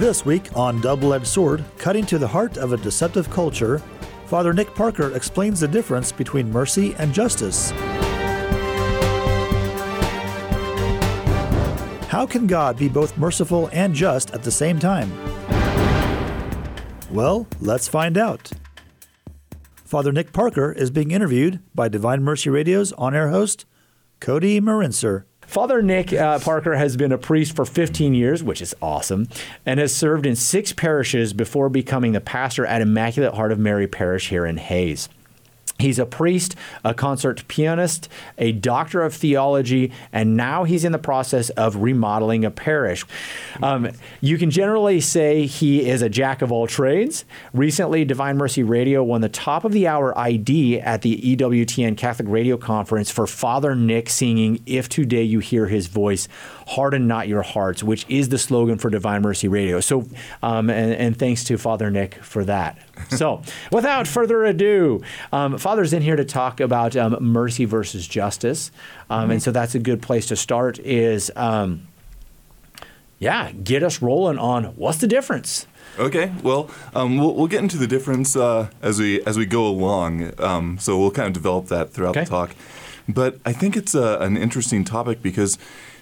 This week on Double Edged Sword, cutting to the heart of a deceptive culture, Father Nick Parker explains the difference between mercy and justice. How can God be both merciful and just at the same time? Well, let's find out. Father Nick Parker is being interviewed by Divine Mercy Radio's on air host, Cody Marinser. Father Nick uh, Parker has been a priest for 15 years, which is awesome, and has served in six parishes before becoming the pastor at Immaculate Heart of Mary Parish here in Hays. He's a priest, a concert pianist, a doctor of theology, and now he's in the process of remodeling a parish. Um, you can generally say he is a jack of all trades. Recently, Divine Mercy Radio won the top of the hour ID at the EWTN Catholic Radio Conference for Father Nick singing If Today You Hear His Voice, Harden Not Your Hearts, which is the slogan for Divine Mercy Radio. So, um, and, and thanks to Father Nick for that. So, without further ado, um, Father's in here to talk about um, mercy versus justice, um, mm-hmm. and so that's a good place to start. Is um, yeah, get us rolling on what's the difference. Okay, well, um, we'll, we'll get into the difference uh, as we as we go along. Um, so we'll kind of develop that throughout okay. the talk. But I think it's a, an interesting topic because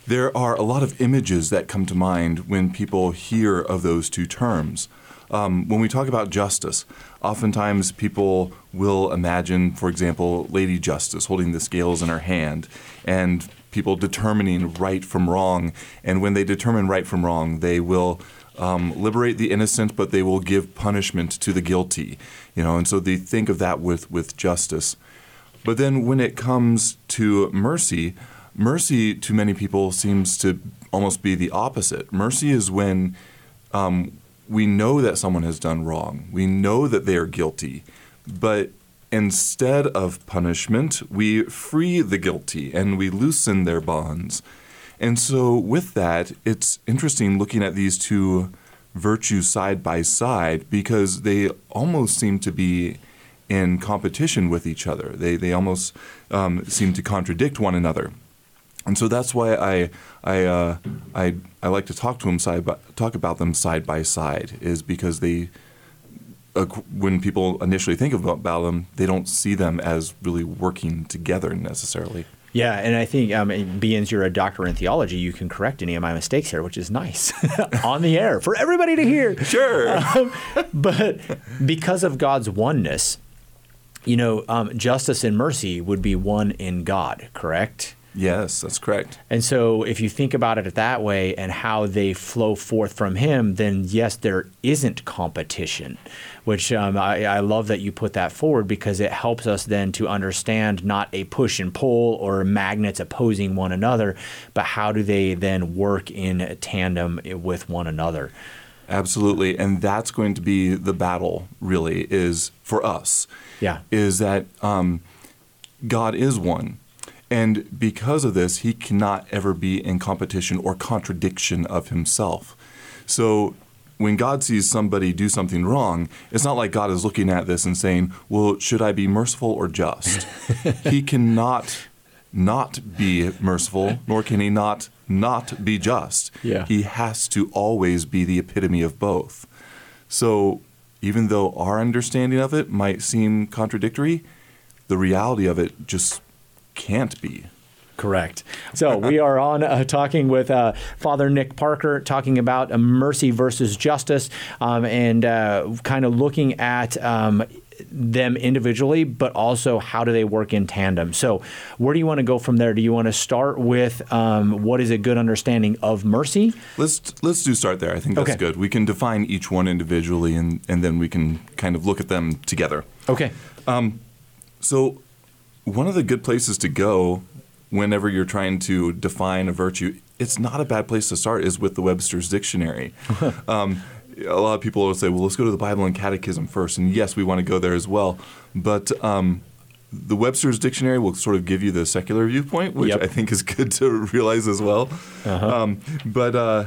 there are a lot of images that come to mind when people hear of those two terms. Um, when we talk about justice, oftentimes people will imagine, for example, Lady Justice holding the scales in her hand and people determining right from wrong. And when they determine right from wrong, they will um, liberate the innocent, but they will give punishment to the guilty. You know, and so they think of that with, with justice. But then when it comes to mercy, mercy to many people seems to almost be the opposite. Mercy is when um, we know that someone has done wrong. We know that they are guilty. But instead of punishment, we free the guilty and we loosen their bonds. And so, with that, it's interesting looking at these two virtues side by side because they almost seem to be in competition with each other. They, they almost um, seem to contradict one another. And so that's why I I uh, I I like to talk to them side by, talk about them side by side is because they uh, when people initially think about, about them they don't see them as really working together necessarily. Yeah, and I think um, being you're a doctor in theology, you can correct any of my mistakes here, which is nice on the air for everybody to hear. Sure. Um, but because of God's oneness, you know, um, justice and mercy would be one in God, correct? Yes, that's correct. And so if you think about it that way and how they flow forth from him, then yes, there isn't competition, which um, I, I, love that you put that forward because it helps us then to understand not a push and pull or magnets opposing one another, but how do they then work in tandem with one another. Absolutely. And that's going to be the battle, really, is for us. Yeah. Is that um, God is one and because of this, he cannot ever be in competition or contradiction of himself. So when God sees somebody do something wrong, it's not like God is looking at this and saying, Well, should I be merciful or just? he cannot not be merciful, nor can he not not be just. Yeah. He has to always be the epitome of both. So even though our understanding of it might seem contradictory, the reality of it just can't be. Correct. So we are on uh, talking with uh, Father Nick Parker, talking about uh, mercy versus justice, um, and uh, kind of looking at. Um, them individually, but also how do they work in tandem? So, where do you want to go from there? Do you want to start with um, what is a good understanding of mercy? Let's let's do start there. I think that's okay. good. We can define each one individually, and and then we can kind of look at them together. Okay. Um, so one of the good places to go whenever you're trying to define a virtue, it's not a bad place to start, is with the Webster's Dictionary. um, a lot of people will say, well, let's go to the Bible and Catechism first. And yes, we want to go there as well. But um, the Webster's Dictionary will sort of give you the secular viewpoint, which yep. I think is good to realize as well. Uh-huh. Um, but uh,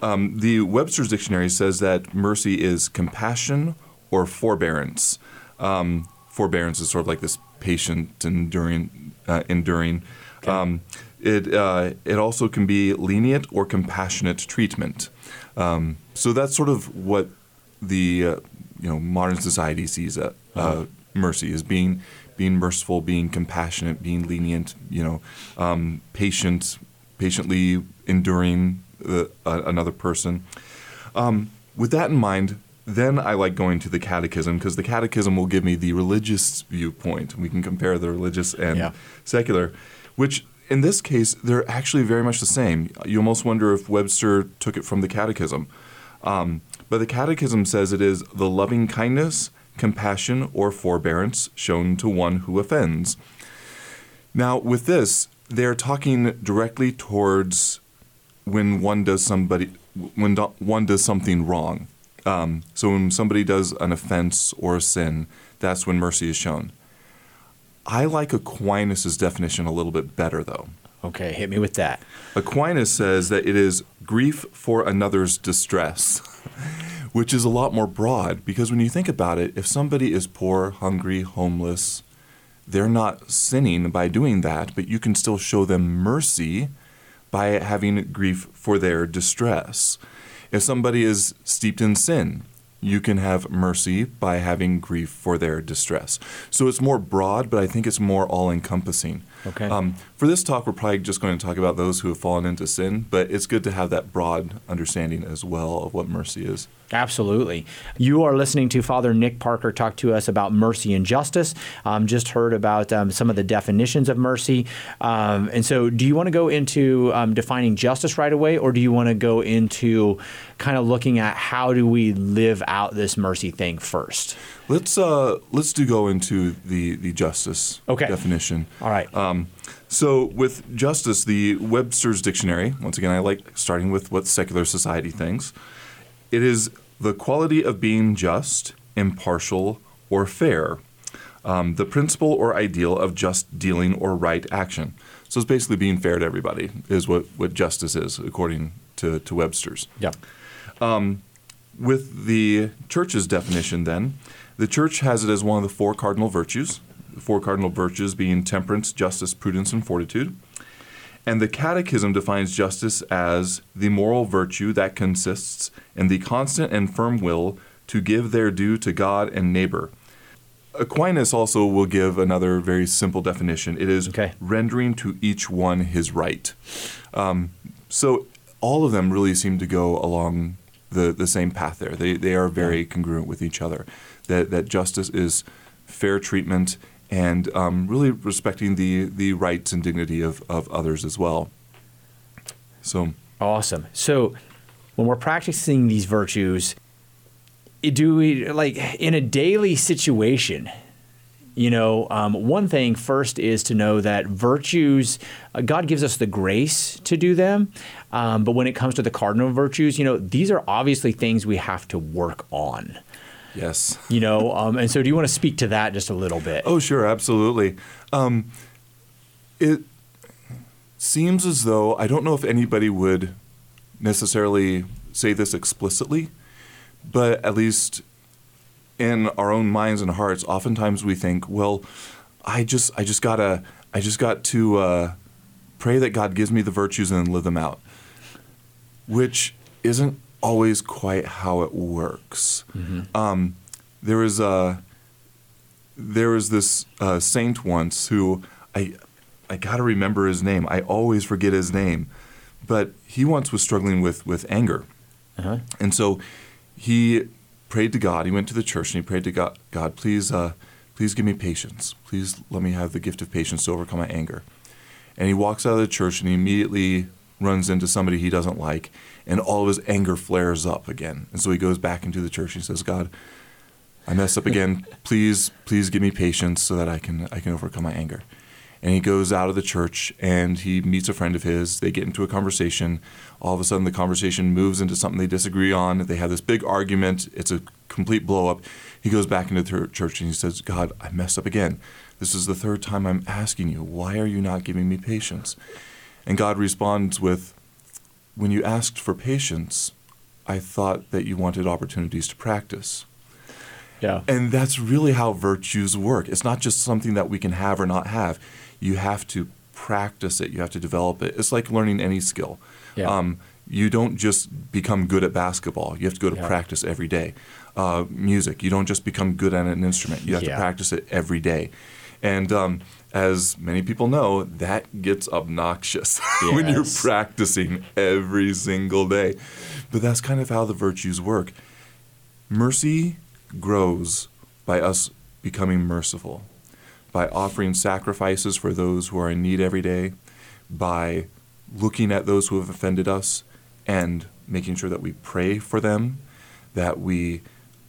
um, the Webster's Dictionary says that mercy is compassion or forbearance. Um, forbearance is sort of like this patient, enduring, uh, enduring. Okay. Um, It uh, it also can be lenient or compassionate treatment. Um, so that's sort of what the uh, you know modern society sees uh, uh, mercy as being being merciful, being compassionate, being lenient. You know, um, patient, patiently enduring uh, another person. Um, with that in mind, then I like going to the catechism because the catechism will give me the religious viewpoint. We can compare the religious and Yeah. secular, which in this case, they're actually very much the same. You almost wonder if Webster took it from the catechism. Um, but the catechism says it is the loving kindness, compassion, or forbearance shown to one who offends. Now, with this, they're talking directly towards when one does somebody when do, one does something wrong. Um, so when somebody does an offense or a sin, that's when mercy is shown. I like Aquinas' definition a little bit better, though. Okay, hit me with that. Aquinas says that it is grief for another's distress, which is a lot more broad because when you think about it, if somebody is poor, hungry, homeless, they're not sinning by doing that, but you can still show them mercy by having grief for their distress. If somebody is steeped in sin, you can have mercy by having grief for their distress. So it's more broad, but I think it's more all encompassing. Okay. Um, for this talk, we're probably just going to talk about those who have fallen into sin, but it's good to have that broad understanding as well of what mercy is. Absolutely. You are listening to Father Nick Parker talk to us about mercy and justice. Um, just heard about um, some of the definitions of mercy. Um, and so, do you want to go into um, defining justice right away, or do you want to go into kind of looking at how do we live out this mercy thing first? Let's uh, let's do go into the the justice Okay. definition. All right. Um, so with justice, the Webster's dictionary. Once again, I like starting with what secular society thinks. It is the quality of being just, impartial, or fair. Um, the principle or ideal of just dealing or right action. So it's basically being fair to everybody, is what, what justice is, according to, to Webster's. Yeah. With the church's definition, then, the church has it as one of the four cardinal virtues, the four cardinal virtues being temperance, justice, prudence, and fortitude. And the Catechism defines justice as the moral virtue that consists in the constant and firm will to give their due to God and neighbor. Aquinas also will give another very simple definition. It is Okay. rendering to each one his right. Um, so all of them really seem to go along the, the same path there. They, they are very congruent with each other. That, that justice is fair treatment and um, really respecting the, the rights and dignity of, of others as well. So, Awesome. So, when we're practicing these virtues, do we like in a daily situation? You know, um, one thing first is to know that virtues, uh, God gives us the grace to do them. Um, but when it comes to the cardinal virtues, you know, these are obviously things we have to work on. Yes. You know, um, and so do you want to speak to that just a little bit? Oh, sure, absolutely. Um, it seems as though I don't know if anybody would necessarily say this explicitly, but at least in our own minds and hearts, oftentimes we think, well, I just, I just gotta, I just got to uh, pray that God gives me the virtues and then live them out, which isn't always quite how it works. Um, there was a there was this uh, saint once who I I gotta remember his name. I always forget his name, but he once was struggling with with anger, Uh-huh. and so he prayed to God. He went to the church and he prayed to God, God, please, uh, please give me patience. Please let me have the gift of patience to overcome my anger. And he walks out of the church and he immediately runs into somebody he doesn't like, and all of his anger flares up again. And so he goes back into the church and he says, God, I messed up again. Please, please give me patience so that I can I can overcome my anger. And he goes out of the church and he meets a friend of his. They get into a conversation. All of a sudden, the conversation moves into something they disagree on. They have this big argument. It's a complete blow up. He goes back into the church and he says, God, I messed up again. This is the third time I'm asking you. Why are you not giving me patience? And God responds with, When you asked for patience, I thought that you wanted opportunities to practice. Yeah. And that's really how virtues work. It's not just something that we can have or not have. You have to practice it. You have to develop it. It's like learning any skill. Yeah. Um, you don't just become good at basketball. You have to go to yeah. practice every day. Uh, music, you don't just become good at an instrument. You have yeah. to practice it every day. And um, as many people know, that gets obnoxious yes. when you're practicing every single day. But that's kind of how the virtues work. Mercy grows by us becoming merciful, by offering sacrifices for those who are in need every day, by looking at those who have offended us and making sure that we pray for them, that we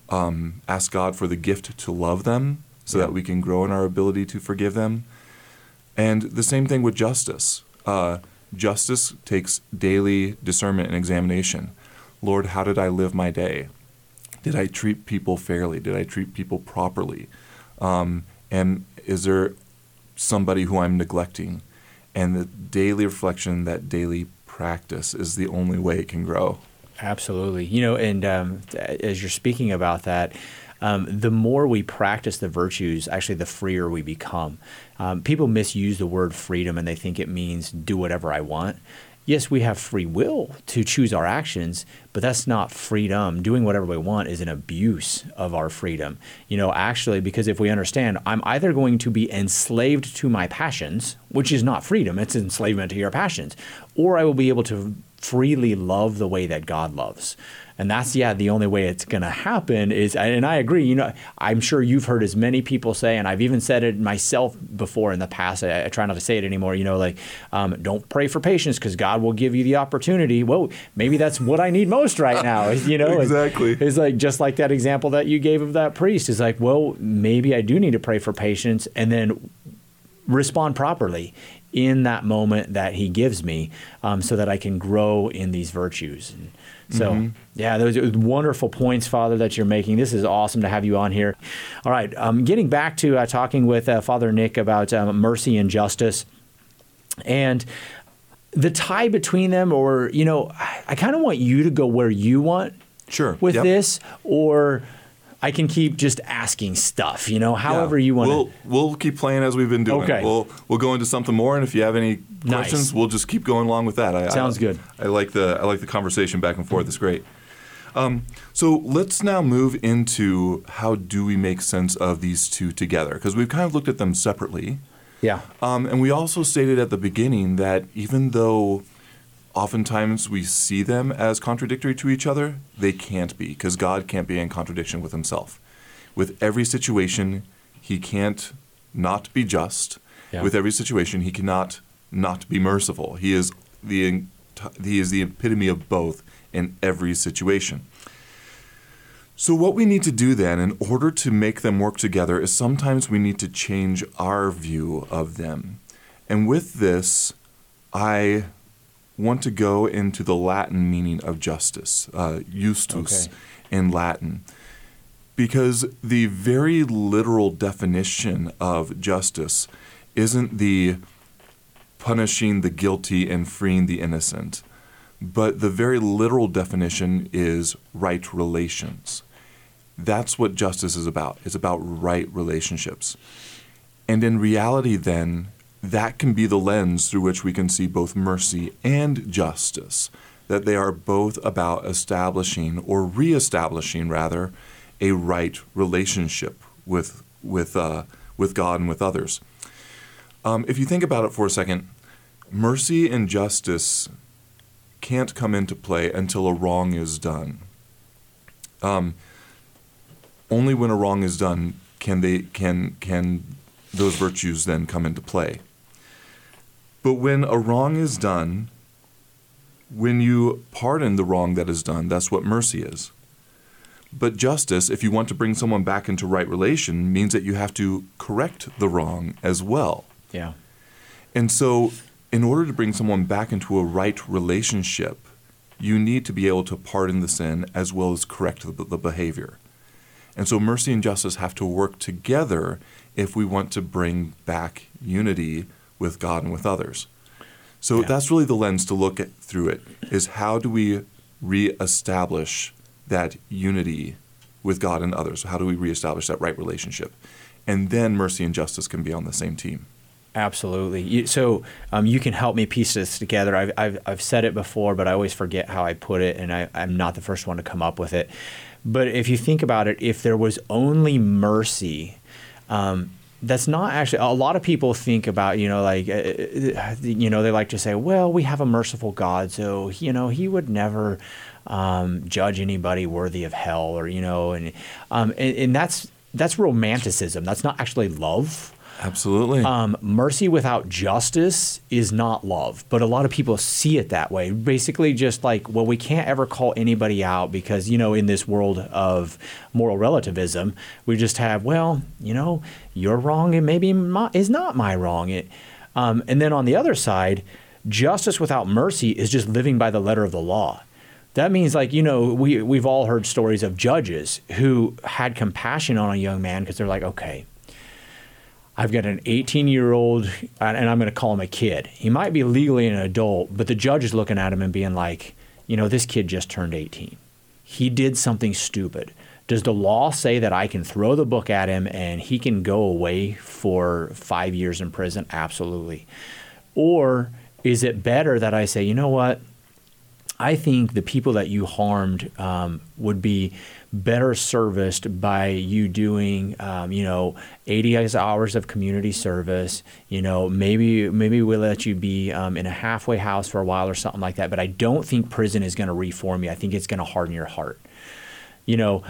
um, ask God for the gift to love them so yeah. that we can grow in our ability to forgive them. And the same thing with justice. Uh, justice takes daily discernment and examination. Lord, how did I live my day? Did I treat people fairly? Did I treat people properly? Um, and is there somebody who I'm neglecting? And the daily reflection, that daily practice is the only way it can grow. Absolutely. You know, and um, as you're speaking about that, um, the more we practice the virtues, actually, the freer we become. Um, people misuse the word freedom and they think it means do whatever I want yes, we have free will to choose our actions, but that's not freedom. Doing whatever we want is an abuse of our freedom. You know, actually, because if we understand, I'm either going to be enslaved to my passions, which is not freedom, it's enslavement to your passions, or I will be able to freely love the way that God loves. And that's yeah, the only way it's going to happen is and I agree, you know, I'm sure you've heard as many people say and I've even said it myself before in the past. I, I try not to say it anymore, you know, like um, don't pray for patience because God will give you the opportunity. Whoa, maybe that's what I need most right now, you know. exactly. It's, it's like just like that example that you gave of that priest is like, well, maybe I do need to pray for patience and then respond properly in that moment that he gives me um, so that I can grow in these virtues. And so, mm-hmm. yeah, those are wonderful points, Father, that you're making. This is awesome to have you on here. All right, um, getting back to uh, talking with uh, Father Nick about um, mercy and justice. And the tie between them, or, you know, I, I kind of want you to go where you want sure. with yep. this, or I can keep just asking stuff, you know, however yeah. you want we'll, We'll keep playing as we've been doing. Okay. We'll, we'll go into something more, and if you have any questions, nice. we'll just keep going along with that. I, Sounds I, good. I like the I like the conversation back and forth. It's great. Um, so let's now move into how do we make sense of these two together? Because we've kind of looked at them separately. Yeah. Um, and we also stated at the beginning that even though oftentimes we see them as contradictory to each other, they can't be because God can't be in contradiction with himself. With every situation, he can't not be just. Yeah. With every situation, he cannot not be merciful. He is the he is the epitome of both in every situation. So what we need to do then in order to make them work together is sometimes we need to change our view of them. And with this, I want to go into the Latin meaning of justice, uh, justus okay. in Latin, because the very literal definition of justice isn't the punishing the guilty and freeing the innocent, but the very literal definition is right relations. That's what justice is about. It's about right relationships. And in reality, then, that can be the lens through which we can see both mercy and justice, that they are both about establishing or reestablishing, rather, a right relationship with, with, uh, with God and with others. Um, if you think about it for a second, mercy and justice can't come into play until a wrong is done. Um, only when a wrong is done can they can can those virtues then come into play. But when a wrong is done, when you pardon the wrong that is done, that's what mercy is. But justice, if you want to bring someone back into right relation, means that you have to correct the wrong as well. Yeah. And so, in order to bring someone back into a right relationship, you need to be able to pardon the sin as well as correct the, the behavior. And so, mercy and justice have to work together if we want to bring back unity with God and with others. So yeah. that's really the lens to look at through it is how do we reestablish that unity with God and others? How do we reestablish that right relationship? And then mercy and justice can be on the same team. Absolutely. You, so um, you can help me piece this together. I've, I've, I've said it before, but I always forget how I put it, and I, I'm not the first one to come up with it. But if you think about it, if there was only mercy, um, that's not actually a lot of people think about you know like uh, uh, you know they like to say well we have a merciful god so you know he would never um, judge anybody worthy of hell or you know and, um, and and that's that's romanticism. That's not actually love Absolutely. um, mercy without justice is not love, but a lot of people see it that way. Basically, just like, well, we can't ever call anybody out because, you know, in this world of moral relativism, we just have, well, you know, you're wrong and maybe my, is not my wrong. It, um, and then on the other side, justice without mercy is just living by the letter of the law. That means, like, you know, we, we've all heard stories of judges who had compassion on a young man because they're like, okay, I've got an 18 year old, and I'm going to call him a kid. He might be legally an adult, but the judge is looking at him and being like, you know, this kid just turned 18. He did something stupid. Does the law say that I can throw the book at him and he can go away for five years in prison? Absolutely. Or is it better that I say, you know what? I think the people that you harmed um, would be better serviced by you doing, um, you know, 80 hours of community service. You know, maybe maybe we'll let you be um, in a halfway house for a while or something like that. But I don't think prison is going to reform you. I think it's going to harden your heart. You know,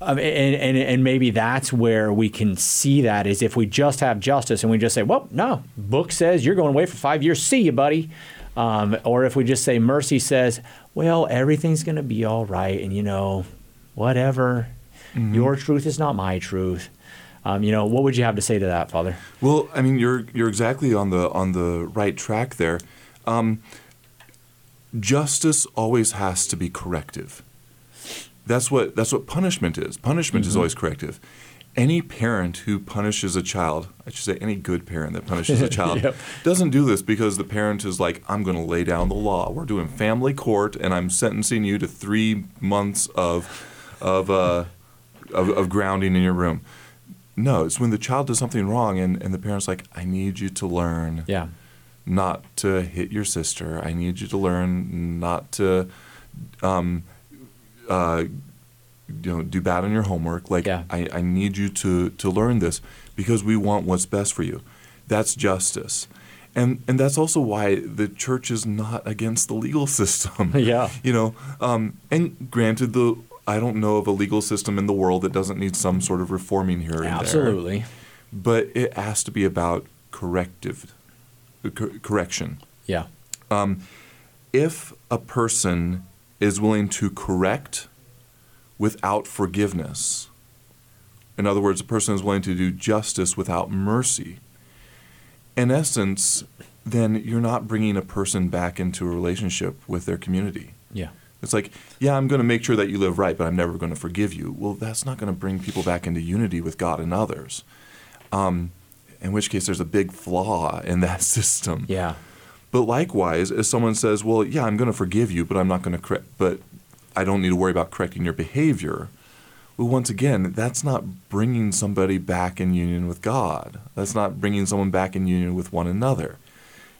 um, and, and and maybe that's where we can see that is if we just have justice and we just say, well, no, book says you're going away for five years. See you, buddy. Um, or if we just say mercy says, well, everything's going to be all right, and you know, whatever. Mm-hmm. Your truth is not my truth. Um, you know, what would you have to say to that, Father? Well, I mean, you're you're exactly on the on the right track there. Um, justice always has to be corrective. That's what that's what punishment is. Punishment mm-hmm. is always corrective any parent who punishes a child, I should say any good parent that punishes a child, yep. doesn't do this because the parent is like, I'm going to lay down the law. We're doing family court, and I'm sentencing you to three months of of, uh, of, of grounding in your room. No, it's when the child does something wrong, and, and the parent's like, I need you to learn. Yeah. Not to hit your sister. I need you to learn not to um, uh, you know do bad on your homework like yeah. I, I need you to to learn this because we want what's best for you that's justice and and that's also why the church is not against the legal system yeah you know um, and granted the I don't know of a legal system in the world that doesn't need some sort of reforming here and absolutely there. Absolutely. But it has to be about corrective cor- correction yeah um, if a person is willing to correct without forgiveness. In other words, a person is willing to do justice without mercy. In essence, then you're not bringing a person back into a relationship with their community. Yeah. It's like, yeah, I'm going to make sure that you live right, but I'm never going to forgive you. Well, that's not going to bring people back into unity with God and others. Um, in which case, there's a big flaw in that system. Yeah. But likewise, if someone says, "Well, yeah, I'm going to forgive you, but I'm not going to," correct," but I don't need to worry about correcting your behavior. Well, once again, that's not bringing somebody back in union with God. That's not bringing someone back in union with one another.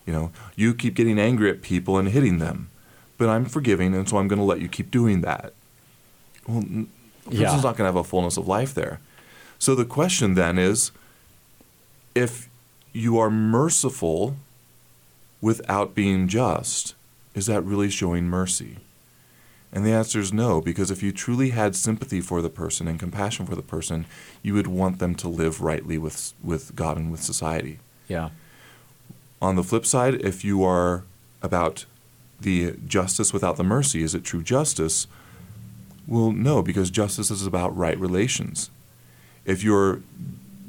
You know, you keep getting angry at people and hitting them, but I'm forgiving, and so I'm going to let you keep doing that. Well, the person's yeah. not going to have a fullness of life there. So the question then is if you are merciful without being just, is that really showing mercy? And the answer is no, because if you truly had sympathy for the person and compassion for the person, you would want them to live rightly with, with God and with society. Yeah. On the flip side, if you are about the justice without the mercy, is it true justice? Well, no, because justice is about right relations. If you're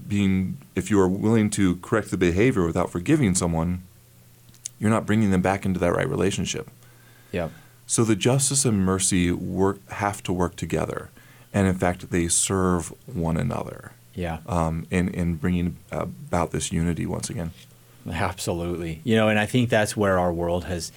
being, if you are willing to correct the behavior without forgiving someone, you're not bringing them back into that right relationship. Yeah. So the justice and mercy work have to work together, and in fact, they serve one another. Yeah. Um, in in bringing about this unity once again. Absolutely. You know, and I think that's where our world has.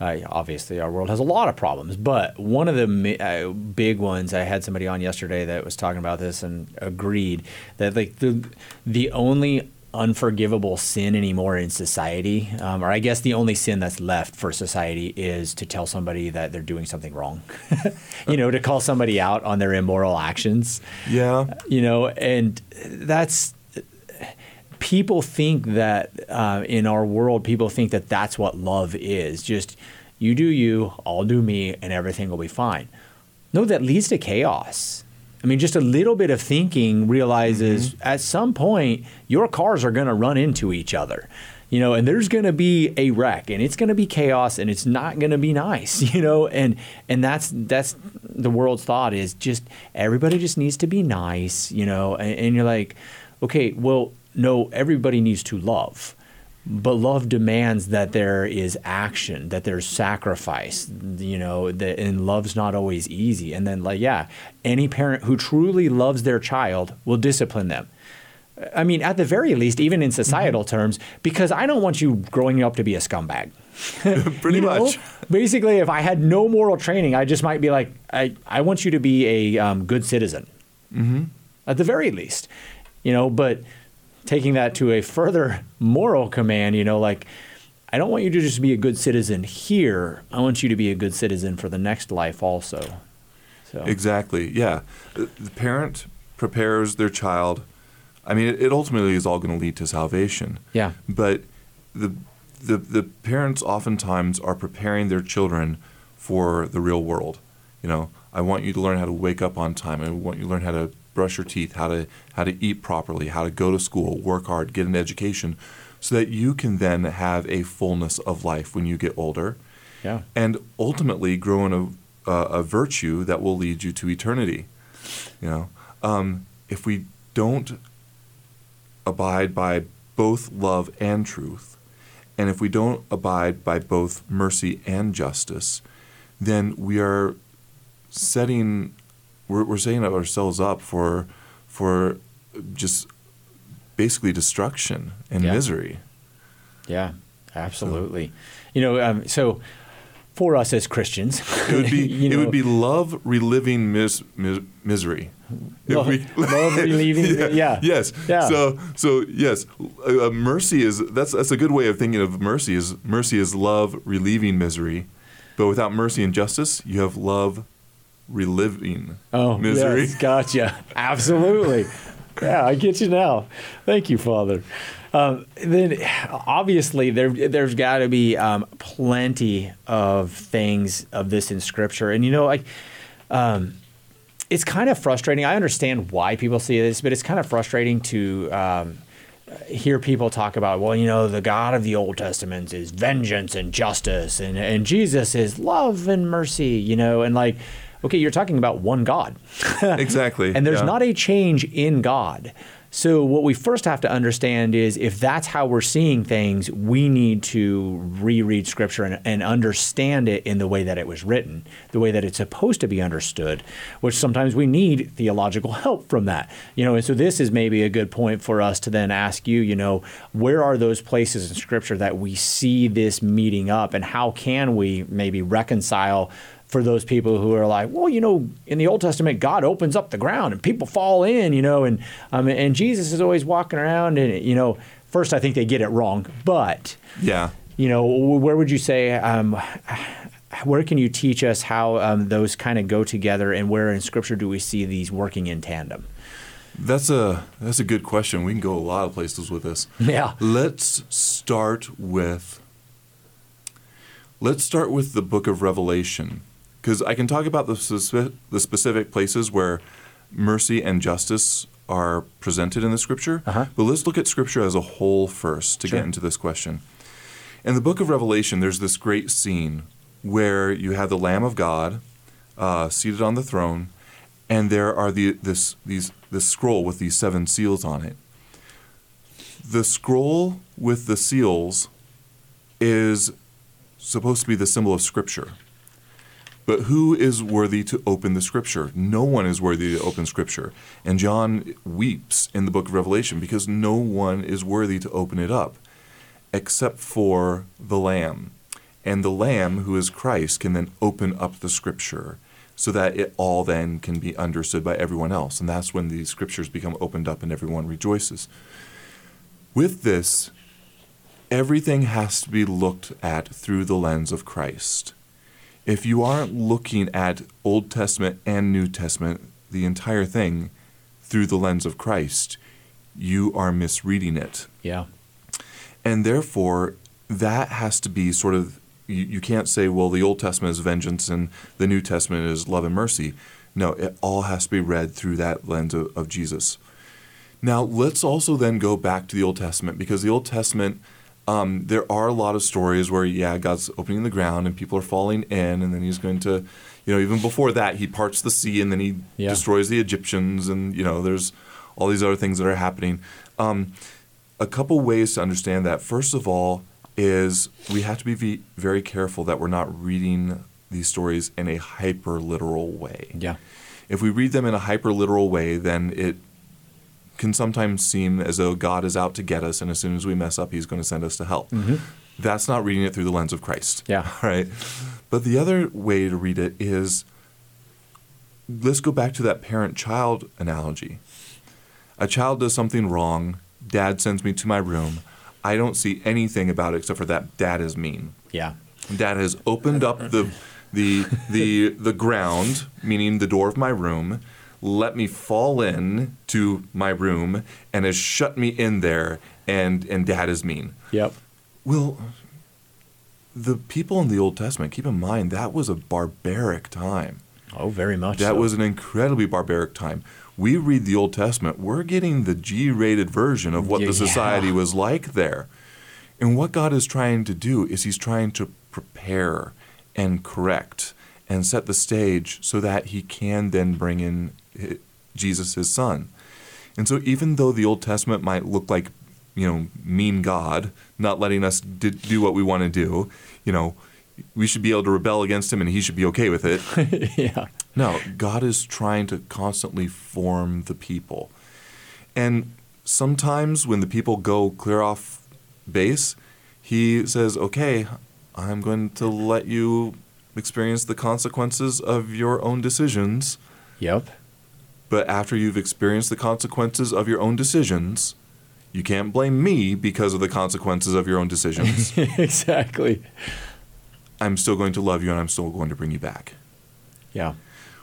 Uh, obviously, our world has a lot of problems, but one of the uh, big ones. I had somebody on yesterday that was talking about this and agreed that like the the only unforgivable sin anymore in society. Um, or I guess the only sin that's left for society is to tell somebody that they're doing something wrong. you know, to call somebody out on their immoral actions. Yeah. You know, and that's people think that uh, in our world, people think that that's what love is. Just you do you, I'll do me, and everything will be fine. No, that leads to chaos. I mean, just a little bit of thinking realizes mm-hmm. at some point your cars are going to run into each other, you know, and there's going to be a wreck, and it's going to be chaos, and it's not going to be nice, you know, and and that's that's the world's thought is just everybody just needs to be nice, you know, and, and you're like, okay, well, no, everybody needs to love. But love demands that there is action, that there's sacrifice, you know, that, and love's not always easy. And then, like, yeah, any parent who truly loves their child will discipline them. I mean, at the very least, even in societal mm-hmm. terms, because I don't want you growing up to be a scumbag. Pretty much. Basically, if I had no moral training, I just might be like, I, I want you to be a um, good citizen. Mm-hmm. At the very least, you know, but taking that to a further moral command, you know, like, I don't want you to just be a good citizen here. I want you to be a good citizen for the next life also. So. Exactly. Yeah. The parent prepares their child. I mean, it ultimately is all going to lead to salvation. Yeah. But the the the parents oftentimes are preparing their children for the real world. You know, I want you to learn how to wake up on time. I want you to learn how to brush your teeth, how to how to eat properly, how to go to school, work hard, get an education, so that you can then have a fullness of life when you get older. Yeah. And ultimately grow in a, uh, a virtue that will lead you to eternity. You know, um, if we don't abide by both love and truth, and if we don't abide by both mercy and justice, then we are setting we're, we're setting ourselves up for for just basically destruction and yeah. misery. Yeah, absolutely. So, you know, um, so for us as Christians, it would be you know, it would be love reliving mis, mis, misery. Love, we, love reliving, yeah, yeah, Yes. Yeah. So so yes, uh, mercy is that's that's a good way of thinking of mercy is mercy is love relieving misery, but without mercy and justice, you have love reliving oh, misery. Yes, gotcha. Absolutely. yeah, I get you now. Thank you, Father. Um, then, obviously, there there's got to be um, plenty of things of this in Scripture, and you know, like. Um, it's kind of frustrating. I understand why people see this, but it's kind of frustrating to um, hear people talk about, well, you know, the God of the Old Testament is vengeance and justice, and, and Jesus is love and mercy, you know, and like, okay, you're talking about one God. exactly. and there's yeah. not a change in God. So, what we first have to understand is if that's how we're seeing things, we need to reread Scripture and, and, understand it in the way that it was written, the way that it's supposed to be understood, which sometimes we need theological help from that. You know, and so this is maybe a good point for us to then ask you, you know, where are those places in Scripture that we see this meeting up, and how can we maybe reconcile for those people who are like, well, you know, in the Old Testament, God opens up the ground and people fall in, you know, and um, and Jesus is always walking around, and you know, first I think they get it wrong, but yeah, you know, where would you say? Um, where can you teach us how um, those kind of go together, and where in Scripture do we see these working in tandem? That's a that's a good question. We can go a lot of places with this. Yeah. Let's start with let's start with the book of Revelation because I can talk about the, specific, the specific places where mercy and justice are presented in the scripture, uh-huh. but let's look at scripture as a whole first to sure. get into this question. In the book of Revelation, there's this great scene where you have the Lamb of God uh, seated on the throne, and there are the, this, these, this scroll with these seven seals on it. The scroll with the seals is supposed to be the symbol of Scripture. But who is worthy to open the scripture? No one is worthy to open scripture. And John weeps in the book of Revelation because no one is worthy to open it up except for the Lamb. And the Lamb, who is Christ, can then open up the scripture so that it all then can be understood by everyone else. And that's when the scriptures become opened up and everyone rejoices. With this, everything has to be looked at through the lens of Christ. If you aren't looking at Old Testament and New Testament, the entire thing, through the lens of Christ, you are misreading it. Yeah. And therefore, that has to be sort of, you, you can't say, well, the Old Testament is vengeance and the New Testament is love and mercy. No, it all has to be read through that lens of, of Jesus. Now, let's also then go back to the Old Testament because the Old Testament, um, there are a lot of stories where, yeah, God's opening the ground and people are falling in, and then He's going to, you know, even before that, He parts the sea and then He Yeah. destroys the Egyptians, and, you know, there's all these other things that are happening. Um, a couple ways to understand that. First of all, is we have to be ve- very careful that we're not reading these stories in a hyper literal way. Yeah. If we read them in a hyper literal way, then it can sometimes seem as though God is out to get us, and as soon as we mess up, He's going to send us to hell. Mm-hmm. That's not reading it through the lens of Christ. Yeah. Right. But the other way to read it is let's go back to that parent child analogy. A child does something wrong, dad sends me to my room. I don't see anything about it except for that dad is mean. Yeah. Dad has opened up the the the the ground, meaning the door of my room, let me fall in to my room, and has shut me in there. And and Dad is mean. Yep. Well, the people in the Old Testament, keep in mind that was a barbaric time. Oh, very much. That so. was an incredibly barbaric time. We read the Old Testament, we're getting the G rated version of what Yeah, the society was like there. And what God is trying to do is He's trying to prepare and correct and set the stage so that He can then bring in Jesus, His Son. And so, even though the Old Testament might look like, you know, mean God, not letting us do what we want to do, you know, we should be able to rebel against Him and He should be okay with it. yeah. No, God is trying to constantly form the people. And sometimes when the people go clear off base, he says, okay, I'm going to let you experience the consequences of your own decisions. Yep. But after you've experienced the consequences of your own decisions, you can't blame me because of the consequences of your own decisions. exactly. I'm still going to love you and I'm still going to bring you back. Yeah.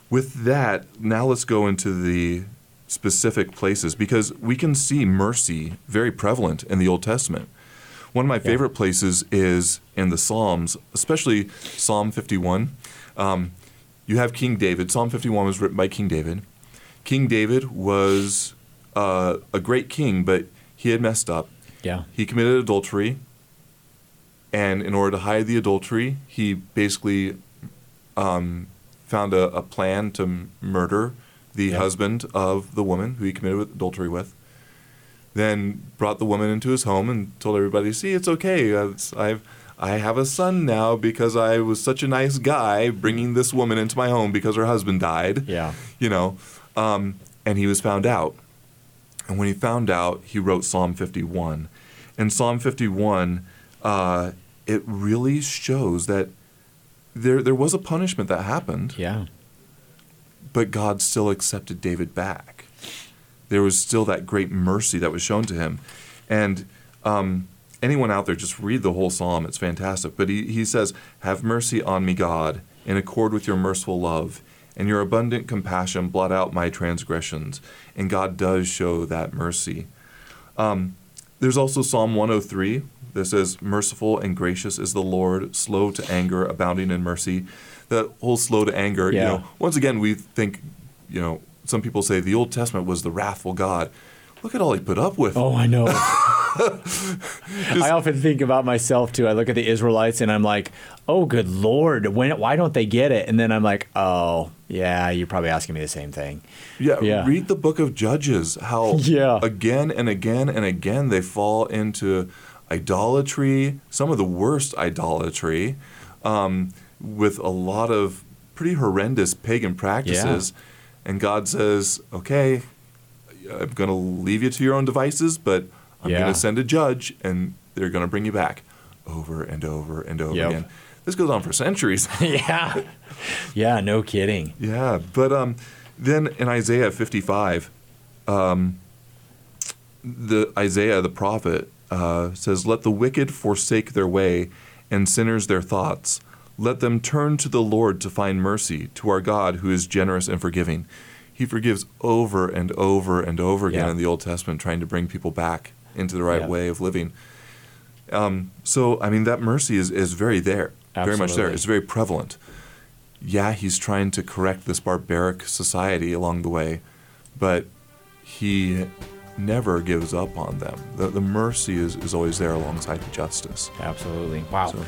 With that, now let's go into the specific places because we can see mercy very prevalent in the Old Testament. One of my favorite places is in the Psalms, especially Psalm 51. Um, you have King David. Psalm 51 was written by King David. King David was uh, a great king, but he had messed up. Yeah. He committed adultery, and in order to hide the adultery, he basically um, found a, a plan to murder the Yeah. husband of the woman who he committed adultery with. Then brought the woman into his home and told everybody, "See, it's okay. It's, I've I have a son now because I was such a nice guy bringing this woman into my home because her husband died." Yeah. you know, um, and he was found out. And when he found out, he wrote Psalm 51. And Psalm 51, uh, it really shows that there there was a punishment that happened, Yeah. but God still accepted David back. There was still that great mercy that was shown to him. And um, anyone out there, just read the whole psalm. It's fantastic. But he, he says, Have mercy on me, God, in accord with your merciful love, and your abundant compassion blot out my transgressions. And God does show that mercy. Um, there's also Psalm 103 that says, Merciful and gracious is the Lord, slow to anger, abounding in mercy. That whole slow to anger, you know, once again, we think, you know, some people say the Old Testament was the wrathful God. Look at all he put up with. Oh, I know. I often think about myself too. I look at the Israelites and I'm like, "Oh, good lord, when? Why don't they get it?" And then I'm like, "Oh, yeah, you're probably asking me the same thing." Yeah, Yeah. read the book of Judges. How Yeah. again and again and again they fall into idolatry, some of the worst idolatry, um, with a lot of pretty horrendous pagan practices. And God says, "Okay, I'm going to leave you to your own devices, but I'm Yeah. going to send a judge, and they're going to bring you back over and over and over Yep. again." This goes on for centuries. yeah. Yeah, no kidding. Yeah, but um, then in Isaiah 55, um, the Isaiah the prophet uh, says, "Let the wicked forsake their way, and sinners their thoughts. Let them turn to the Lord to find mercy, to our God who is generous and forgiving." He forgives over and over and over again Yeah. in the Old Testament, trying to bring people back into the right Yeah. way of living. Um, so, I mean, that mercy is, is very there, very much there. It's very prevalent. Yeah, he's trying to correct this barbaric society along the way, but he never gives up on them. The, the mercy is, is always there alongside the justice. Absolutely. Wow. So-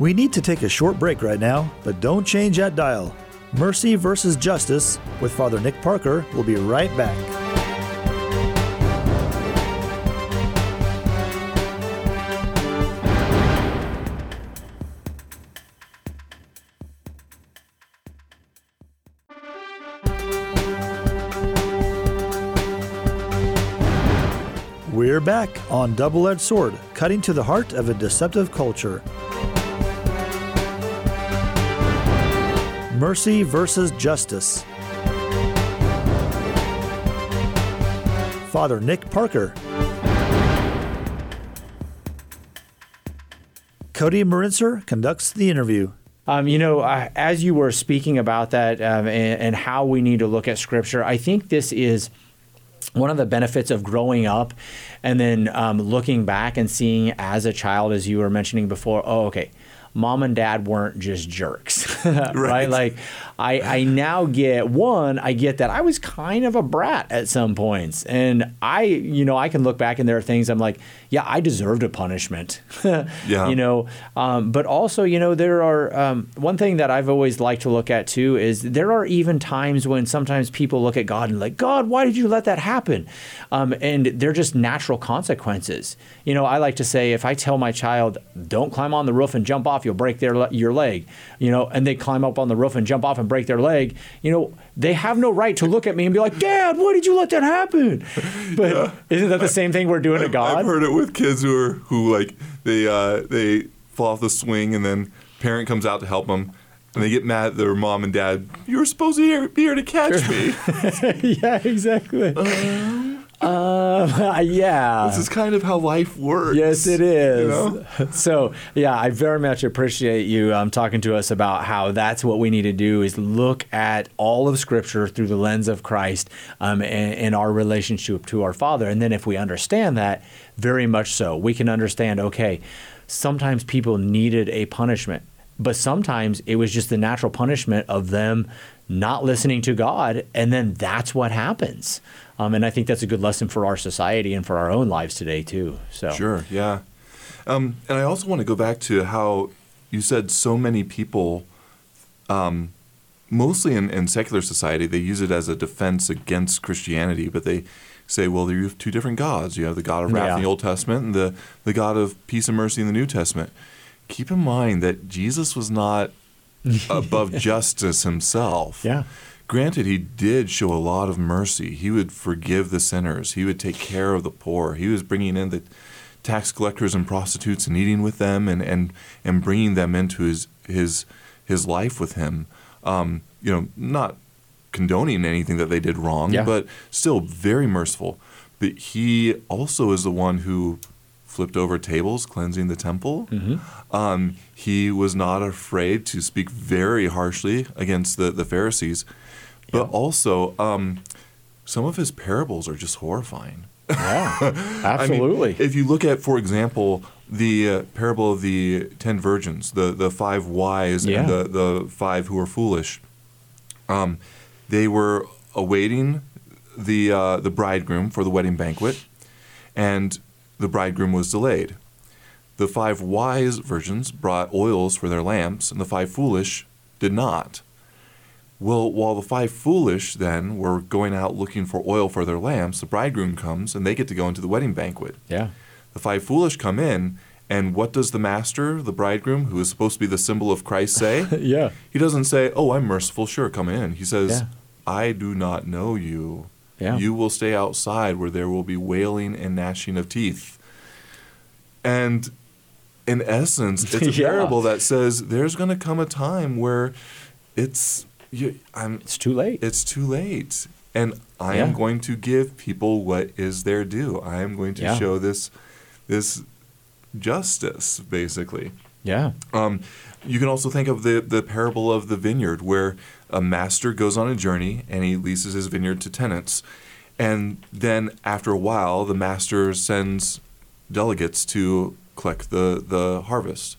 We need to take a short break right now, but don't change that dial. Mercy versus Justice with Father Nick Parker will be right back. We're back on Double Edged Sword, cutting to the heart of a deceptive culture. Mercy versus Justice. Father Nick Parker. Cody Marinser conducts the interview. Um, you know, as you were speaking about that um, and, and how we need to look at Scripture, I think this is one of the benefits of growing up and then um, looking back and seeing as a child, as you were mentioning before, oh, okay, mom and dad weren't just jerks, right? Right. Like, I, I now get one, I get that I was kind of a brat at some points. And I, you know, I can look back and there are things I'm like, yeah, I deserved a punishment. Yeah. You know, um, but also, you know, there are um, one thing that I've always liked to look at too is there are even times when sometimes people look at God and like, God, why did you let that happen? Um, and they're just natural consequences. You know, I like to say if I tell my child, don't climb on the roof and jump off, you'll break their your leg. You know, and they climb up on the roof and jump off and break their leg. You know, they have no right to look at me and be like, Dad, why did you let that happen? But isn't that the same thing we're doing to God? I've heard it with kids who are who like they uh, they fall off the swing and then parent comes out to help them and they get mad at their mom and dad. You were supposed to be here to catch me. yeah, exactly. Uh, yeah. this is kind of how life works. Yes, it is. You know? So, yeah, I very much appreciate you um, talking to us about how that's what we need to do is look at all of Scripture through the lens of Christ um, and, and our relationship to our Father. And then if we understand that, very much so, we can understand, okay, sometimes people needed a punishment, but sometimes it was just the natural punishment of them not listening to God, and then that's what happens. Um, and I think that's a good lesson for our society and for our own lives today too. So Sure, yeah. Um, and I also want to go back to how you said so many people, um, mostly in, in secular society, they use it as a defense against Christianity, but they say, well, you have two different gods. You have the God of wrath in the Old Testament and the, the God of peace and mercy in the New Testament. Keep in mind that Jesus was not above justice himself. Yeah. Granted, he did show a lot of mercy. He would forgive the sinners. He would take care of the poor. He was bringing in the tax collectors and prostitutes and eating with them and, and, and bringing them into his, his, his life with him. Um, you know, not condoning anything that they did wrong, Yeah. but still very merciful. But he also is the one who flipped over tables, cleansing the temple. Um, he was not afraid to speak very harshly against the, the Pharisees. But also, um, some of his parables are just horrifying. Yeah, I mean, absolutely. if you look at, for example, the uh, parable of the ten virgins, the, the five wise Yeah. and the, the five who were foolish, um, they were awaiting the uh, the bridegroom for the wedding banquet, and the bridegroom was delayed. The five wise virgins brought oils for their lamps, and the five foolish did not. Well, while the five foolish then were going out looking for oil for their lamps, the bridegroom comes and they get to go into the wedding banquet. yeah, The five foolish come in, and what does the master, the bridegroom, who is supposed to be the symbol of Christ, say? yeah, he doesn't say, Oh, I'm merciful, sure, come in. He says, Yeah. I do not know you. Yeah. You will stay outside where there will be wailing and gnashing of teeth. And in essence, it's a Yeah. parable that says there's going to come a time where it's you, I'm it's too late. it's too late. and I Yeah. am going to give people what is their due. I am going to Yeah. show this this justice, basically. Yeah. Um, you can also think of the, the parable of the vineyard, where a master goes on a journey and he leases his vineyard to tenants. And then after a while, the master sends delegates to collect the, the harvest.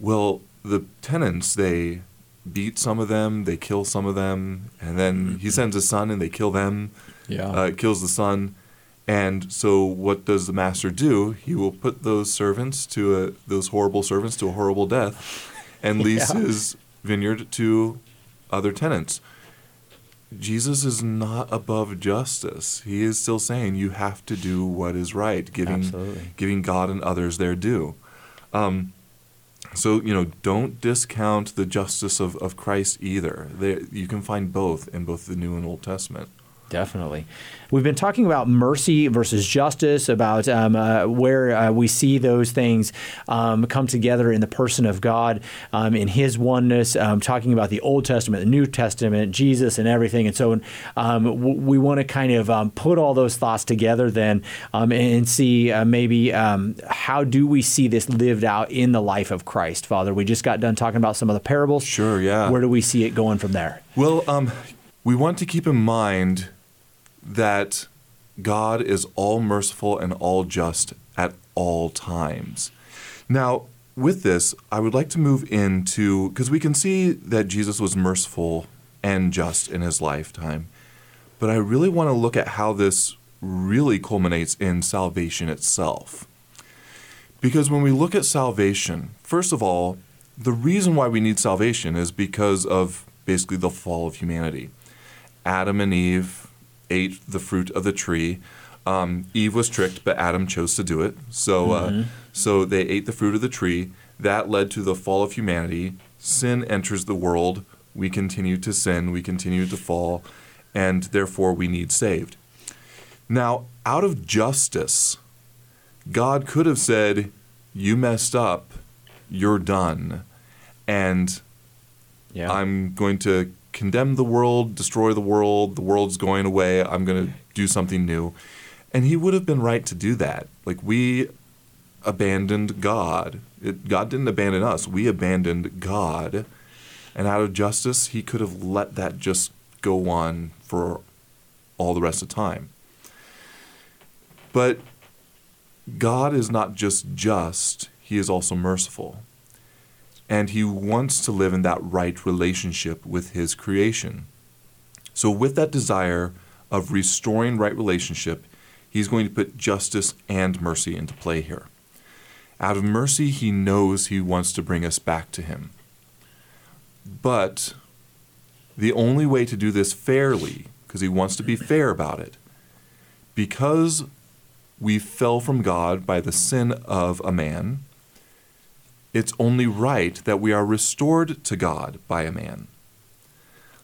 Well, the tenants, they beat some of them, they kill some of them, and then he sends his son and they kill them Yeah. uh, kills the son. And so, what does the master do? He will put those servants to a, those horrible servants to a horrible death, and lease Yeah. his vineyard to other tenants. Jesus is not above justice. He is still saying you have to do what is right, giving Absolutely. giving God and others their due. Um, so you know, don't discount the justice of, of Christ either. There, you can find both in both the New and Old Testament. Definitely. We've been talking about mercy versus justice, about um, uh, where uh, we see those things um, come together in the person of God, um, in His oneness, um, talking about the Old Testament, the New Testament, Jesus, and everything. And so um, w- we want to kind of um, put all those thoughts together then um, and, and see uh, maybe um, how do we see this lived out in the life of Christ, Father? We just got done talking about some of the parables. Sure, yeah. Where do we see it going from there? Well, um, we want to keep in mind that God is all merciful and all just at all times. Now, with this, I would like to move into because we can see that Jesus was merciful and just in his lifetime, but I really want to look at how this really culminates in salvation itself. Because when we look at salvation, first of all, the reason why we need salvation is because of basically the fall of humanity. Adam and Eve ate the fruit of the tree. Um, Eve was tricked, but Adam chose to do it. So, uh, so they ate the fruit of the tree. That led to the fall of humanity. Sin enters the world. We continue to sin. We continue to fall, and therefore we need saved. Now, out of justice, God could have said, "You messed up. You're done," and Yeah. I'm going to condemn the world, destroy the world, the world's going away, I'm going to do something new. And he would have been right to do that. Like we abandoned God. It, God didn't abandon us, we abandoned God. And out of justice, he could have let that just go on for all the rest of time. But God is not just just, he is also merciful and he wants to live in that right relationship with his creation. So, with that desire of restoring right relationship, he's going to put justice and mercy into play here. Out of mercy, he knows he wants to bring us back to him. But the only way to do this fairly, because he wants to be fair about it, because we fell from God by the sin of a man, it's only right that we are restored to God by a man.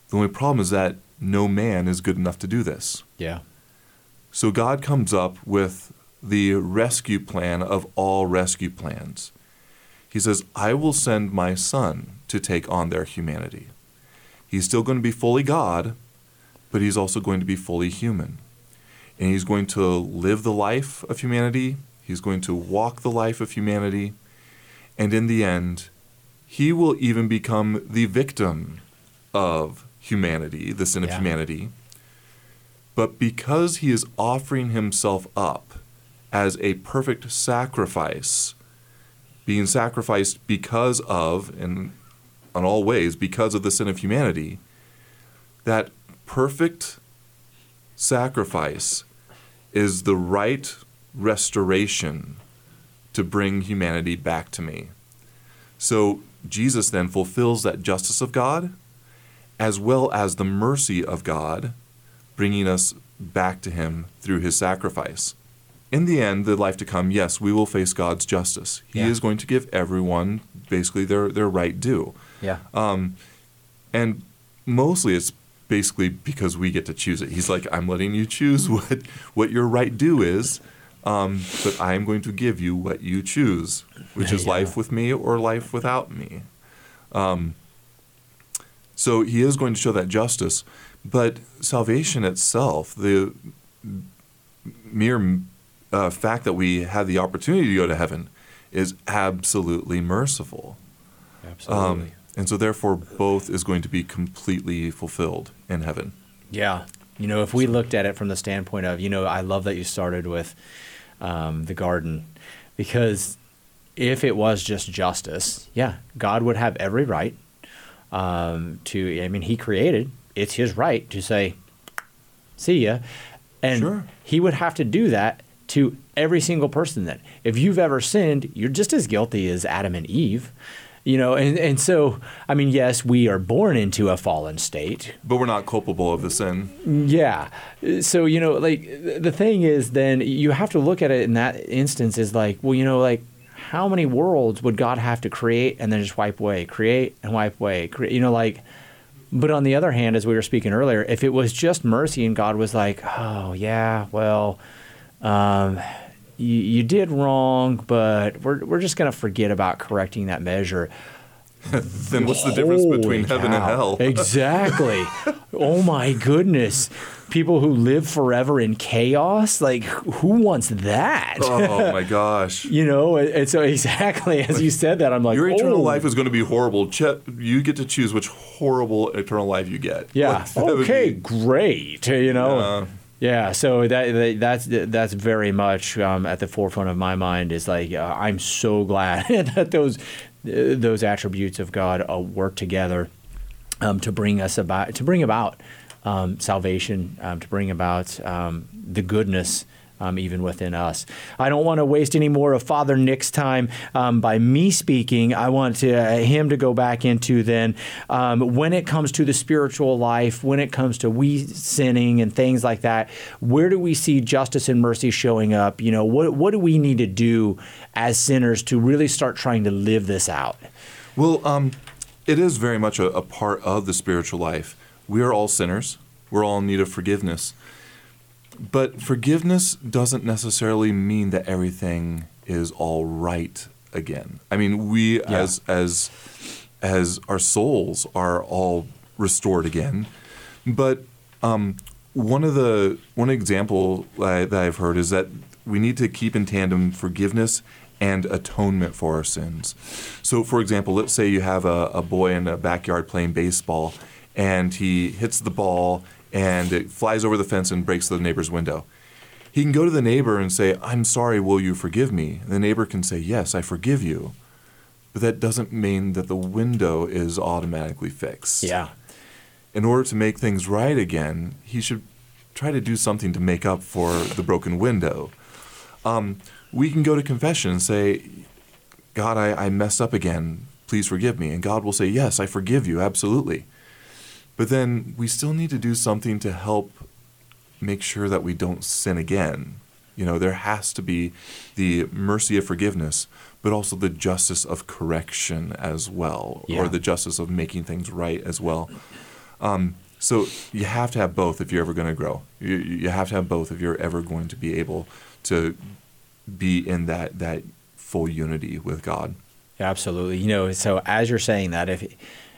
The only problem is that no man is good enough to do this. yeah. So God comes up with the rescue plan of all rescue plans. He says, I will send my son to take on their humanity. He's still going to be fully God, but he's also going to be fully human. And he's going to live the life of humanity, he's going to walk the life of humanity, and in the end, he will even become the victim of humanity, the sin of Yeah. humanity. But because he is offering himself up as a perfect sacrifice, being sacrificed because of, and in all ways, because of the sin of humanity, that perfect sacrifice is the right restoration to bring humanity back to me. So Jesus then fulfills that justice of God as well as the mercy of God, bringing us back to Him through His sacrifice. In the end, the life to come, yes, we will face God's justice. He Yeah. is going to give everyone basically their, their right due. Yeah. Um, and mostly it's basically because we get to choose it. He's like, I'm letting you choose what, what your right due is, um, but I am going to give you what you choose, which is Yeah. life with me or life without me. Um, So he is going to show that justice, but salvation itself, the mere uh, fact that we have the opportunity to go to heaven, is absolutely merciful. Absolutely. Um, and so, therefore, both is going to be completely fulfilled in heaven. Yeah. You know, if we looked at it from the standpoint of, you know, I love that you started with um, the garden because if it was just justice, yeah, God would have every right um, to, I mean, He created, it's His right to say, see ya. And Sure. He would have to do that to every single person then. If you've ever sinned, you're just as guilty as Adam and Eve. You know, and, and so, I mean, yes, we are born into a fallen state. But we're not culpable of the sin. Yeah. So, you know, like the thing is, then you have to look at it in that instance is like, well, you know, like how many worlds would God have to create and then just wipe away, create and wipe away, create, you know, like, but on the other hand, as we were speaking earlier, if it was just mercy and God was like, oh, yeah, well, um, you, you did wrong, but we're, we're just going to forget about correcting that measure. Then what's the difference Holy between heaven and hell? Exactly. oh my goodness. People who live forever in chaos, like who wants that? oh my gosh. You know, and so exactly as you said that, I'm like, Your eternal oh, life is going to be horrible. Ch- you get to choose which horrible eternal life you get. Yeah. Like, Okay, be- great. You know. Yeah. Yeah, so that, that that's that's very much um, at the forefront of my mind. Is like uh, I'm so glad that those those attributes of God uh, work together um, to bring us about to bring about um, salvation, um, to bring about um, the goodness. Um, even within us. I don't want to waste any more of Father Nick's time um, by me speaking. I want to, uh, him to go back into then um, when it comes to the spiritual life, when it comes to we sinning and things like that. Where do we see justice and mercy showing up? You know, what what do we need to do as sinners to really start trying to live this out? Well, um, it is very much a, a part of the spiritual life. We are all sinners. We're all in need of forgiveness. But forgiveness doesn't necessarily mean that everything is all right again. I mean, we as as as our souls are all restored again. But um, one of the one example I, that I've heard is that we need to keep in tandem forgiveness and atonement for our sins. So, for example, let's say you have a, a boy in a backyard playing baseball, and he hits the ball and it flies over the fence and breaks the neighbor's window. He can go to the neighbor and say, "I'm sorry. Will you forgive me?" And the neighbor can say, "Yes, I forgive you." But that doesn't mean that the window is automatically fixed Yeah. in order to make things right again, he should try to do something to make up for the broken window. Um, we can go to confession and say, God, I, I messed up again. Please forgive me. And God will say, Yes, I forgive you, absolutely. But then we still need to do something to help make sure that we don't sin again. You know, there has to be the mercy of forgiveness, but also the justice of correction as well, Yeah. or the justice of making things right as well. Um, so you have to have both if you're ever going to grow. You, you have to have both if you're ever going to be able to be in that that full unity with God. Absolutely. You know, so as you're saying that, if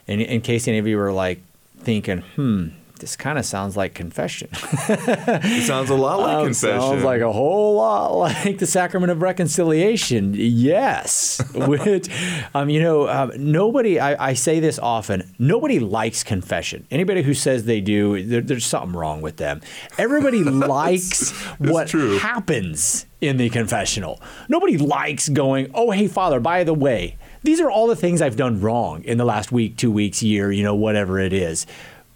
in, in case any of you were like thinking, hmm, this kind of sounds like confession. It sounds a lot like Um, confession. Sounds like a whole lot like the sacrament of reconciliation. Yes, which, um, you know, um, nobody. I, I say this often. Nobody likes confession. Anybody who says they do, there, there's something wrong with them. Everybody likes what true. happens in the confessional. Nobody likes going, "Oh, hey, Father, by the way." These are all the things I've done wrong in the last week, two weeks, year, you know, whatever it is.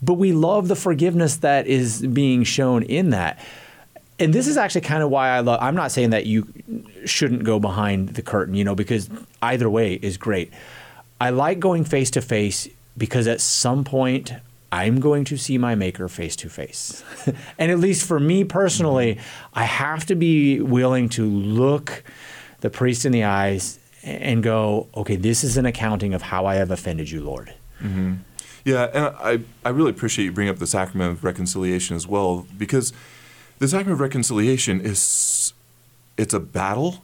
But we love the forgiveness that is being shown in that. And this is actually kind of why I love I'm not saying that you shouldn't go behind the curtain, you know, because either way is great. I like going face to face because at some point I'm going to see my maker face to face. And at least for me personally, mm-hmm. I have to be willing to look the priest in the eyes and go, okay, this is an accounting of how I have offended you, Lord. Mm-hmm. Yeah, and I, I really appreciate you bringing up the sacrament of reconciliation as well, because the sacrament of reconciliation is it's a battle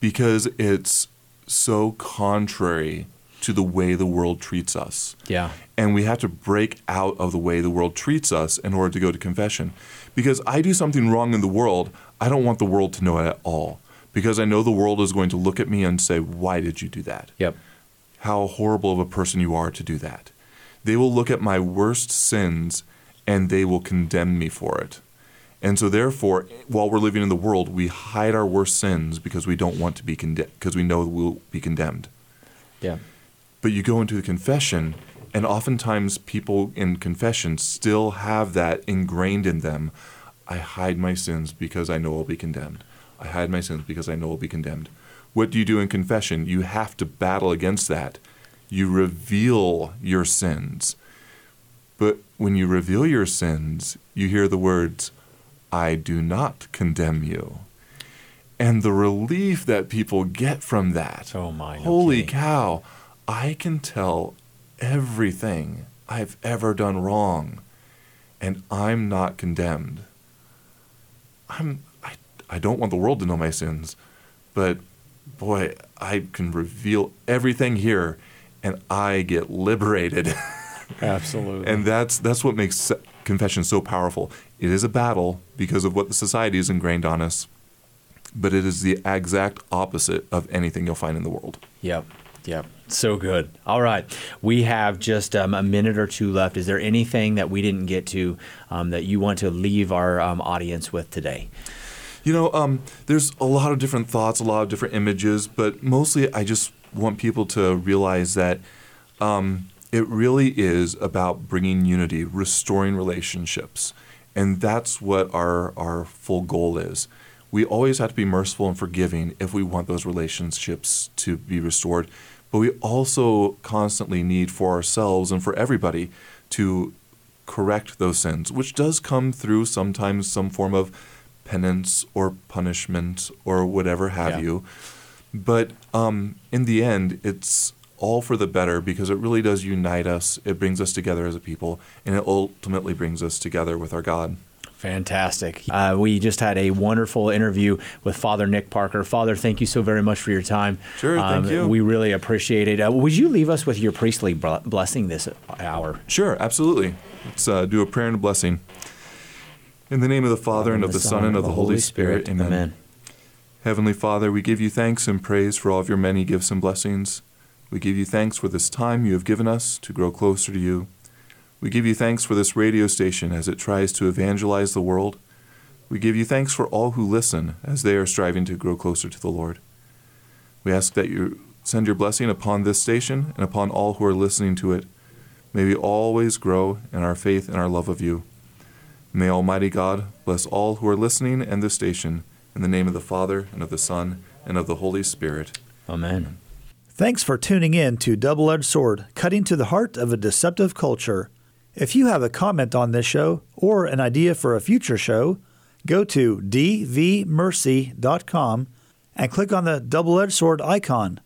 because it's so contrary to the way the world treats us. Yeah. And we have to break out of the way the world treats us in order to go to confession. Because I do something wrong in the world, I don't want the world to know it at all. Because I know the world is going to look at me and say, Why did you do that? Yep. How horrible of a person you are to do that. They will look at my worst sins and they will condemn me for it. And so, therefore, while we're living in the world, we hide our worst sins because we don't want to be condemned, because we know we'll be condemned. Yeah. But you go into the confession, and oftentimes people in confession still have that ingrained in them. I hide my sins because I know I'll be condemned. I hide my sins because I know I'll be condemned. What do you do in confession? You have to battle against that. You reveal your sins. But when you reveal your sins, you hear the words, I do not condemn you. And the relief that people get from that. Oh my, Holy kidding. cow. I can tell everything I've ever done wrong and I'm not condemned. I'm I, I don't want the world to know my sins, but boy, I can reveal everything here and I get liberated. Absolutely. and that's that's what makes confession so powerful. It is a battle because of what the society is ingrained on us, but it is the exact opposite of anything you'll find in the world. Yep. Yep. So good. All right. We have just um, a minute or two left. Is there anything that we didn't get to um, that you want to leave our um, audience with today? You know, um, there's a lot of different thoughts, a lot of different images, but mostly I just want people to realize that um, it really is about bringing unity, restoring relationships. And that's what our, our full goal is. We always have to be merciful and forgiving if we want those relationships to be restored. But we also constantly need for ourselves and for everybody to correct those sins, which does come through sometimes some form of penance or punishment or whatever have Yeah. you. But um, in the end, it's all for the better because it really does unite us. It brings us together as a people, and it ultimately brings us together with our God. Fantastic. Uh, we just had a wonderful interview with Father Nick Parker. Father, thank you so very much for your time. Um, Sure, thank you. We really appreciate it. Uh, would you leave us with your priestly bl- blessing this hour? Sure, absolutely. Let's uh, do a prayer and a blessing. In the name of the Father, and of the Son, and of the Holy Spirit. Amen. Amen. Heavenly Father, we give you thanks and praise for all of your many gifts and blessings. We give you thanks for this time you have given us to grow closer to you. We give you thanks for this radio station as it tries to evangelize the world. We give you thanks for all who listen as they are striving to grow closer to the Lord. We ask that you send your blessing upon this station and upon all who are listening to it. May we always grow in our faith and our love of you. May Almighty God bless all who are listening and this station. In the name of the Father, and of the Son, and of the Holy Spirit. Amen. Thanks for tuning in to Double Edged Sword, cutting to the heart of a deceptive culture. If you have a comment on this show or an idea for a future show, go to dvmercy.com and click on the double edged sword icon.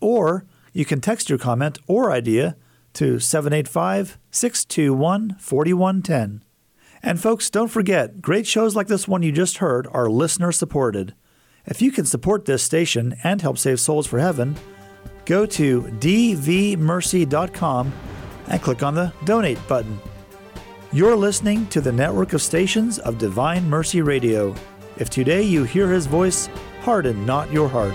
Or you can text your comment or idea to 785 621 4110. And folks, don't forget, great shows like this one you just heard are listener supported. If you can support this station and help save souls for heaven, go to dvmercy.com and click on the donate button. You're listening to the network of stations of Divine Mercy Radio. If today you hear his voice, harden not your heart.